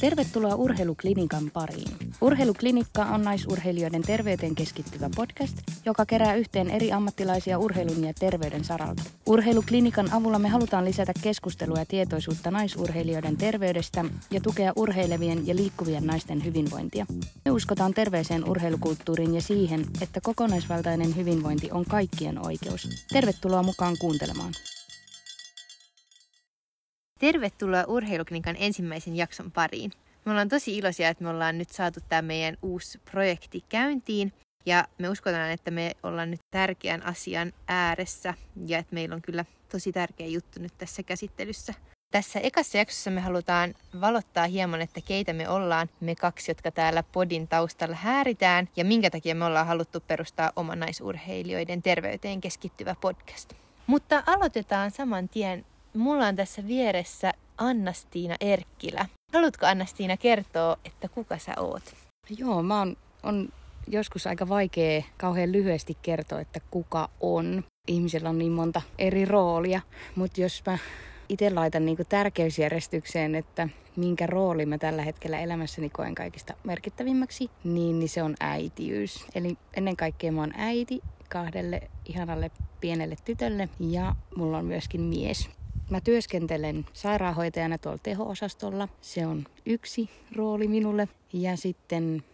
Tervetuloa Urheiluklinikan pariin. Urheiluklinikka on naisurheilijoiden terveyteen keskittyvä podcast, joka kerää yhteen eri ammattilaisia urheilun ja terveyden saralta. Urheiluklinikan avulla me halutaan lisätä keskustelua ja tietoisuutta naisurheilijoiden terveydestä ja tukea urheilevien ja liikkuvien naisten hyvinvointia. Me uskotaan terveeseen urheilukulttuuriin ja siihen, että kokonaisvaltainen hyvinvointi on kaikkien oikeus. Tervetuloa mukaan kuuntelemaan. Tervetuloa Urheiluklinikan ensimmäisen jakson pariin. Me ollaan tosi iloisia, että me ollaan nyt saatu tämä meidän uusi projekti käyntiin. Ja me uskotaan, että me ollaan nyt tärkeän asian ääressä ja että meillä on kyllä tosi tärkeä juttu nyt tässä käsittelyssä. Tässä ekassa jaksossa me halutaan valottaa hieman, että keitä me ollaan, me kaksi, jotka täällä podin taustalla hääritään, ja minkä takia me ollaan haluttu perustaa oma naisurheilijoiden terveyteen keskittyvä podcast. Mutta aloitetaan saman tien Mulla on tässä vieressä Annastiina Erkkilä. Haluatko Annastiina kertoa, että kuka sä oot? Joo, mä oon, on joskus aika vaikea kauhean lyhyesti kertoa, että kuka on. Ihmisellä on niin monta eri roolia, mutta jos mä itse laitan niin tärkeysjärjestykseen, että minkä rooli mä tällä hetkellä elämässäni koen kaikista merkittävimmäksi, niin, niin se on äitiys. Eli ennen kaikkea mä oon äiti kahdelle ihanalle pienelle tytölle ja mulla on myöskin mies. Mä työskentelen sairaanhoitajana tuolla teho-osastolla. Se on yksi rooli minulle. Ja sitten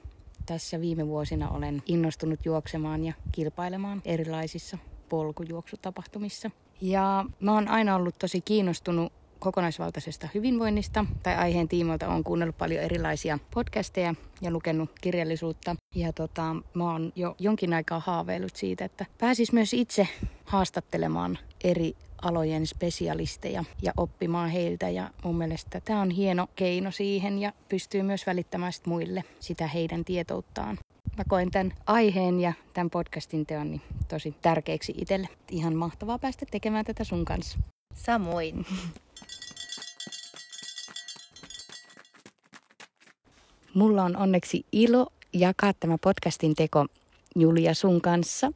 tässä viime vuosina olen innostunut juoksemaan ja kilpailemaan erilaisissa polkujuoksutapahtumissa. Ja mä oon aina ollut tosi kiinnostunut kokonaisvaltaisesta hyvinvoinnista tai aiheen tiimoilta olen kuunnellut paljon erilaisia podcasteja ja lukenut kirjallisuutta. Ja tota, mä oon jo jonkin aikaa haaveillut siitä, että pääsis myös itse haastattelemaan eri alojen spesialisteja ja oppimaan heiltä. Ja mun mielestä tämä on hieno keino siihen ja pystyy myös välittämään sit muille sitä heidän tietouttaan. Mä koen tämän aiheen ja tämän podcastin teon niin tosi tärkeäksi itselle. Ihan mahtavaa päästä tekemään tätä sun kanssa. Samoin. Mulla on onneksi ilo jakaa tämä podcastin teko Julia sun kanssa.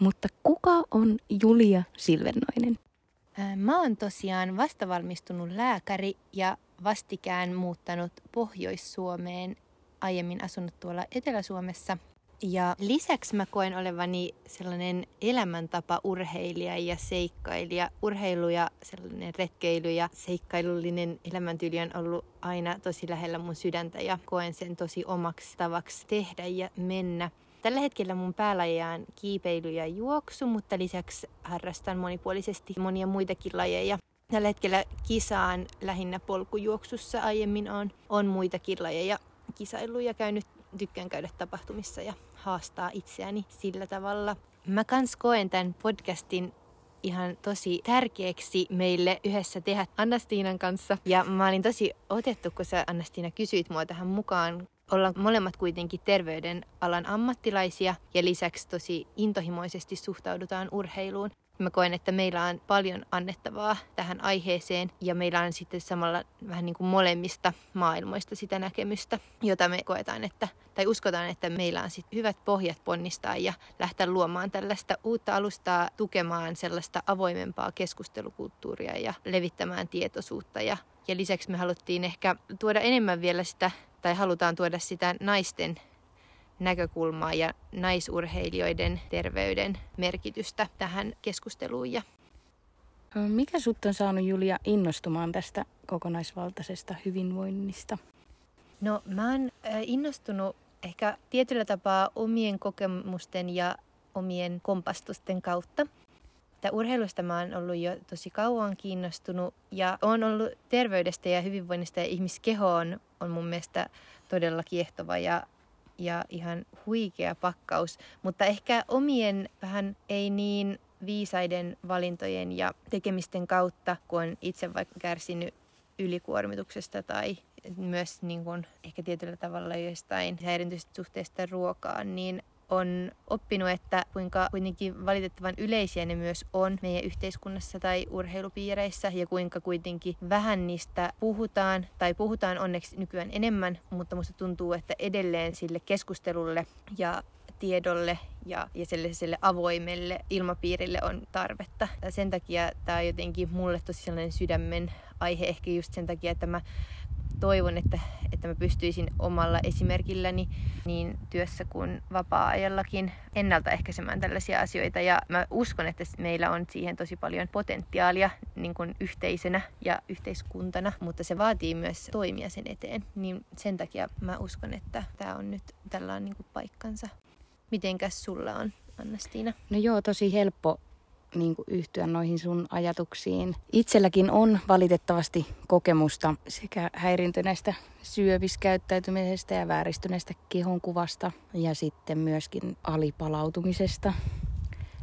Mutta kuka on Julia Silvennoinen? Mä oon tosiaan vastavalmistunut lääkäri ja vastikään muuttanut Pohjois-Suomeen. Aiemmin asunut tuolla Etelä-Suomessa. Ja lisäksi mä koen olevani sellainen elämäntapa urheilija ja seikkailija. Urheilu ja sellainen retkeily ja seikkailullinen elämäntyyli on ollut aina tosi lähellä mun sydäntä ja koen sen tosi omaksi tavaksi tehdä ja mennä. Tällä hetkellä mun päälajeja on kiipeily ja juoksu, mutta lisäksi harrastan monipuolisesti monia muitakin lajeja. Tällä hetkellä kisaan lähinnä polkujuoksussa aiemmin on, on muitakin lajeja kisailuja käynyt, tykkään käydä tapahtumissa ja haastaa itseäni sillä tavalla. Mä kans koen tämän podcastin ihan tosi tärkeäksi meille yhdessä tehdä Annastiinan kanssa. Ja mä olin tosi otettu, kun sä Annastiina kysyit mua tähän mukaan, ollaan molemmat kuitenkin terveydenalan ammattilaisia ja lisäksi tosi intohimoisesti suhtaudutaan urheiluun. Mä koen, että meillä on paljon annettavaa tähän aiheeseen ja meillä on sitten samalla vähän niin kuin molemmista maailmoista sitä näkemystä, jota me koetaan, että, tai uskotaan, että meillä on sitten hyvät pohjat ponnistaa ja lähteä luomaan tällaista uutta alustaa tukemaan sellaista avoimempaa keskustelukulttuuria ja levittämään tietoisuutta. Ja ja lisäksi me haluttiin ehkä tuoda enemmän vielä sitä tai halutaan tuoda sitä naisten näkökulmaa ja naisurheilijoiden terveyden merkitystä tähän keskusteluun. Ja mikä sut on saanut Julia innostumaan tästä kokonaisvaltaisesta hyvinvoinnista? No mä oon innostunut ehkä tietyllä tapaa omien kokemusten ja omien kompastusten kautta. Että urheilusta mä oon ollut jo tosi kauan kiinnostunut ja on ollut terveydestä ja hyvinvoinnista ja ihmiskehoon on mun mielestä todella kiehtova ja, ja ihan huikea pakkaus. Mutta ehkä omien vähän ei niin viisaiden valintojen ja tekemisten kautta, kun on itse vaikka kärsinyt ylikuormituksesta tai myös niin kuin ehkä tietyllä tavalla jostain häiriintyistä suhteesta ruokaan, niin on oppinut, että kuinka kuitenkin valitettavan yleisiä ne myös on meidän yhteiskunnassa tai urheilupiireissä ja kuinka kuitenkin vähän niistä puhutaan tai puhutaan onneksi nykyään enemmän, mutta musta tuntuu, että edelleen sille keskustelulle ja tiedolle ja, ja sellaiselle avoimelle ilmapiirille on tarvetta. Ja sen takia tämä on jotenkin mulle tosi sellainen sydämen aihe, ehkä just sen takia, että mä toivon, että, että mä pystyisin omalla esimerkilläni niin työssä kuin vapaa-ajallakin ennaltaehkäisemään tällaisia asioita. Ja mä uskon, että meillä on siihen tosi paljon potentiaalia niin kuin yhteisönä ja yhteiskuntana, mutta se vaatii myös toimia sen eteen. Niin sen takia mä uskon, että tämä on nyt tällä niin kuin paikkansa. Mitenkäs sulla on, Anna-Stiina? No joo, tosi helppo niin kuin yhtyä noihin sun ajatuksiin. Itselläkin on valitettavasti kokemusta sekä häiriintyneestä syöviskäyttäytymisestä ja vääristyneestä kehonkuvasta ja sitten myöskin alipalautumisesta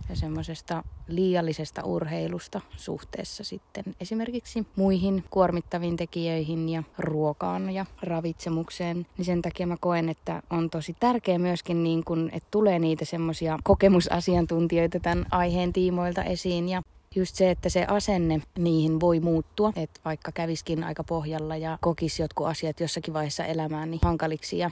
ja semmoisesta liiallisesta urheilusta suhteessa sitten esimerkiksi muihin kuormittaviin tekijöihin ja ruokaan ja ravitsemukseen. Niin sen takia mä koen, että on tosi tärkeää myöskin, niin kun, että tulee niitä semmoisia kokemusasiantuntijoita tämän aiheen tiimoilta esiin ja just se, että se asenne niihin voi muuttua, että vaikka käviskin aika pohjalla ja kokisi jotkut asiat jossakin vaiheessa elämään niin hankaliksi ja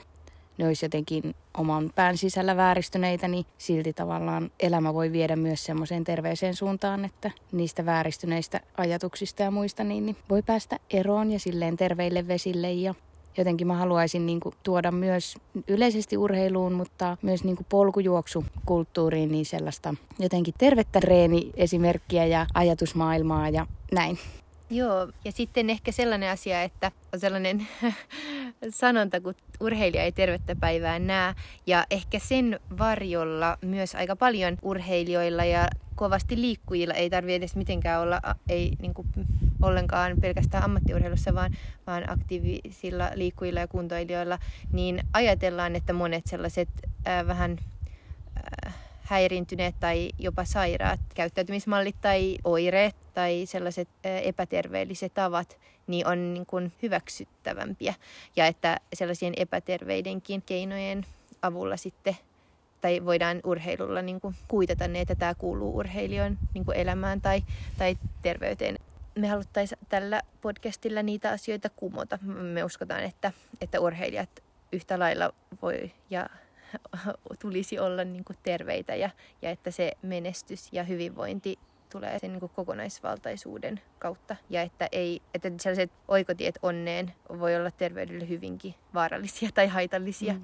ne olisi jotenkin oman pään sisällä vääristyneitä, niin silti tavallaan elämä voi viedä myös semmoiseen terveeseen suuntaan, että niistä vääristyneistä ajatuksista ja muista niin, niin voi päästä eroon ja silleen terveille vesille ja jotenkin mä haluaisin niin kuin, tuoda myös yleisesti urheiluun, mutta myös niin kuin, polkujuoksukulttuuriin niin sellaista jotenkin tervettä reeni-esimerkkiä ja ajatusmaailmaa ja näin. Joo, ja sitten ehkä sellainen asia, että on sellainen sanonta, kun urheilija ei tervettä päivää näe. Ja ehkä sen varjolla myös aika paljon urheilijoilla ja kovasti liikkujilla ei tarvitse edes mitenkään olla, ei niin kuin, ollenkaan pelkästään ammattiurheilussa, vaan, vaan aktiivisilla liikkujilla ja kuntoilijoilla, niin ajatellaan, että monet sellaiset äh, vähän äh, häiriintyneet tai jopa sairaat käyttäytymismallit tai oireet tai sellaiset epäterveelliset tavat niin on niin kuin hyväksyttävämpiä. Ja että sellaisien epäterveidenkin keinojen avulla sitten tai voidaan urheilulla niin kuin kuitata ne, että tämä kuuluu urheilijoiden niin elämään tai, tai terveyteen. Me haluttaisiin tällä podcastilla niitä asioita kumota. Me uskotaan, että, että urheilijat yhtä lailla voi ja tulisi olla niin kuin terveitä ja, ja että se menestys ja hyvinvointi tulee sen niin kuin kokonaisvaltaisuuden kautta. Ja että, ei, että sellaiset oikotiet onneen voi olla terveydelle hyvinkin vaarallisia tai haitallisia. Mm.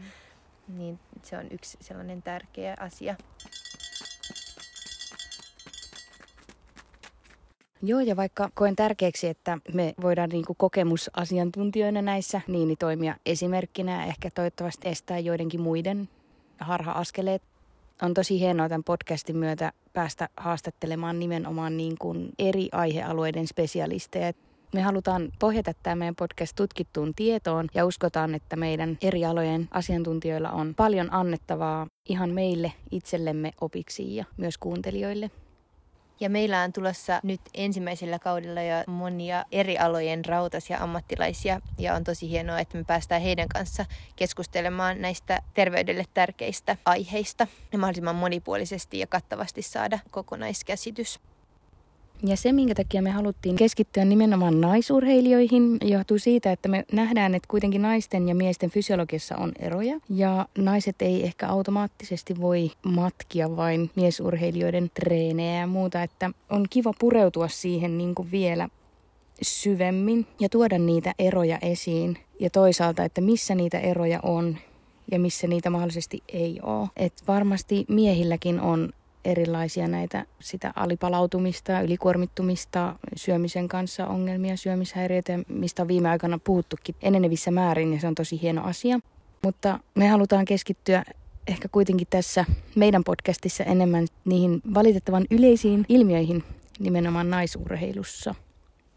Niin se on yksi sellainen tärkeä asia. Joo, ja vaikka koen tärkeäksi, että me voidaan niin kuin kokemusasiantuntijoina näissä niin, niin toimia esimerkkinä ja ehkä toivottavasti estää joidenkin muiden harha-askeleet. On tosi hienoa tämän podcastin myötä päästä haastattelemaan nimenomaan niin kuin eri aihealueiden spesialisteja. Me halutaan pohjata tämä meidän podcast tutkittuun tietoon ja uskotaan, että meidän eri alojen asiantuntijoilla on paljon annettavaa ihan meille itsellemme opiksi ja myös kuuntelijoille. Ja meillä on tulossa nyt ensimmäisellä kaudella jo monia eri alojen rautasia ammattilaisia ja on tosi hienoa, että me päästään heidän kanssa keskustelemaan näistä terveydelle tärkeistä aiheista ja mahdollisimman monipuolisesti ja kattavasti saada kokonaiskäsitys. Ja se, minkä takia me haluttiin keskittyä nimenomaan naisurheilijoihin, johtuu siitä, että me nähdään, että kuitenkin naisten ja miesten fysiologiassa on eroja. Ja naiset ei ehkä automaattisesti voi matkia vain miesurheilijoiden treenejä ja muuta, että on kiva pureutua siihen niin kuin vielä syvemmin ja tuoda niitä eroja esiin. Ja toisaalta, että missä niitä eroja on ja missä niitä mahdollisesti ei ole. Et varmasti miehilläkin on erilaisia näitä sitä alipalautumista, ylikuormittumista, syömisen kanssa ongelmia, syömishäiriöitä, mistä on viime aikoina puhuttukin enenevissä määrin ja se on tosi hieno asia. Mutta me halutaan keskittyä ehkä kuitenkin tässä meidän podcastissa enemmän niihin valitettavan yleisiin ilmiöihin nimenomaan naisurheilussa.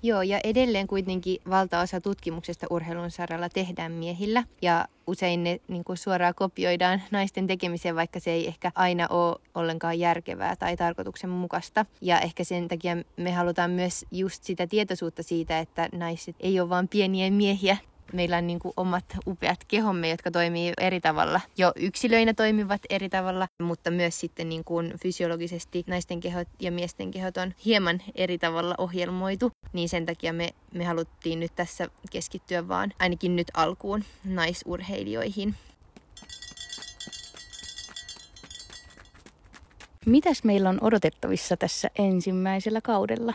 Joo, ja edelleen kuitenkin valtaosa tutkimuksesta urheilun saralla tehdään miehillä. Ja usein ne niin kuin suoraan kopioidaan naisten tekemiseen, vaikka se ei ehkä aina ole ollenkaan järkevää tai tarkoituksenmukaista. Ja ehkä sen takia me halutaan myös just sitä tietoisuutta siitä, että naiset ei ole vain pieniä miehiä, meillä on niin kuin omat upeat kehomme, jotka toimii eri tavalla. Jo yksilöinä toimivat eri tavalla, mutta myös sitten niin kuin fysiologisesti naisten kehot ja miesten kehot on hieman eri tavalla ohjelmoitu. Niin sen takia me, me haluttiin nyt tässä keskittyä vaan ainakin nyt alkuun naisurheilijoihin. Mitäs meillä on odotettavissa tässä ensimmäisellä kaudella?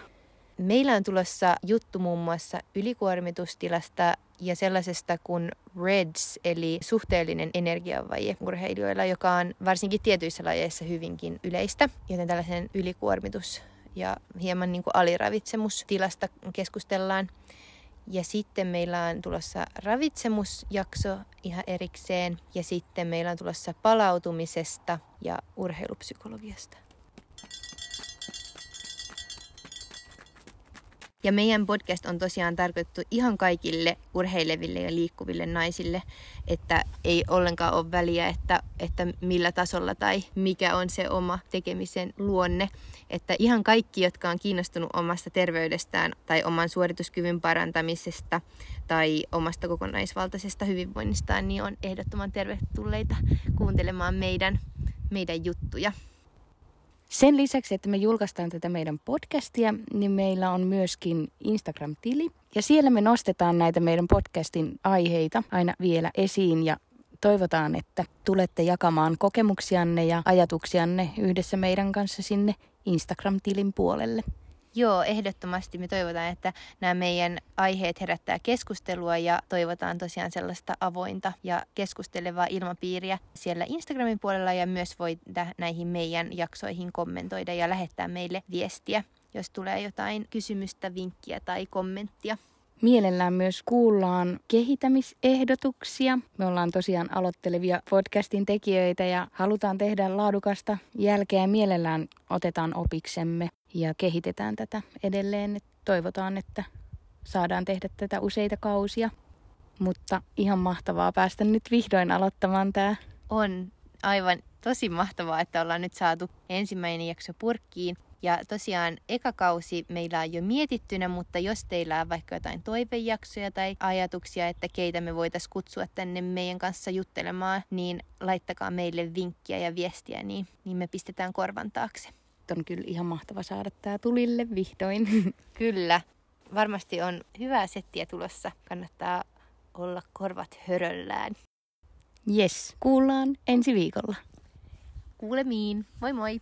Meillä on tulossa juttu muun muassa ylikuormitustilasta ja sellaisesta kuin REDS, eli suhteellinen energiavaje urheilijoilla, joka on varsinkin tietyissä lajeissa hyvinkin yleistä, joten tällaisen ylikuormitus ja hieman niin kuin aliravitsemustilasta keskustellaan. Ja sitten meillä on tulossa ravitsemusjakso ihan erikseen. Ja sitten meillä on tulossa palautumisesta ja urheilupsykologiasta. Ja meidän podcast on tosiaan tarkoitettu ihan kaikille urheileville ja liikkuville naisille, että ei ollenkaan ole väliä, että, että millä tasolla tai mikä on se oma tekemisen luonne. Että ihan kaikki, jotka on kiinnostunut omasta terveydestään tai oman suorituskyvyn parantamisesta tai omasta kokonaisvaltaisesta hyvinvoinnistaan, niin on ehdottoman tervetulleita kuuntelemaan meidän, meidän juttuja. Sen lisäksi, että me julkaistaan tätä meidän podcastia, niin meillä on myöskin Instagram-tili. Ja siellä me nostetaan näitä meidän podcastin aiheita aina vielä esiin ja toivotaan, että tulette jakamaan kokemuksianne ja ajatuksianne yhdessä meidän kanssa sinne Instagram-tilin puolelle. Joo, ehdottomasti me toivotaan, että nämä meidän aiheet herättää keskustelua ja toivotaan tosiaan sellaista avointa ja keskustelevaa ilmapiiriä siellä Instagramin puolella ja myös voi näihin meidän jaksoihin kommentoida ja lähettää meille viestiä, jos tulee jotain kysymystä, vinkkiä tai kommenttia. Mielellään myös kuullaan kehittämisehdotuksia. Me ollaan tosiaan aloittelevia podcastin tekijöitä ja halutaan tehdä laadukasta jälkeä. Mielellään otetaan opiksemme ja kehitetään tätä edelleen. Toivotaan, että saadaan tehdä tätä useita kausia. Mutta ihan mahtavaa päästä nyt vihdoin aloittamaan tämä. On aivan tosi mahtavaa, että ollaan nyt saatu ensimmäinen jakso purkkiin. Ja tosiaan eka kausi meillä on jo mietittynä, mutta jos teillä on vaikka jotain toivejaksoja tai ajatuksia, että keitä me voitaisiin kutsua tänne meidän kanssa juttelemaan, niin laittakaa meille vinkkiä ja viestiä, niin, niin me pistetään korvan taakse. On kyllä ihan mahtava saada tämä tulille vihdoin. Kyllä. Varmasti on hyvää settiä tulossa. Kannattaa olla korvat höröllään. Yes, kuullaan ensi viikolla. Kuulemiin. Moi moi!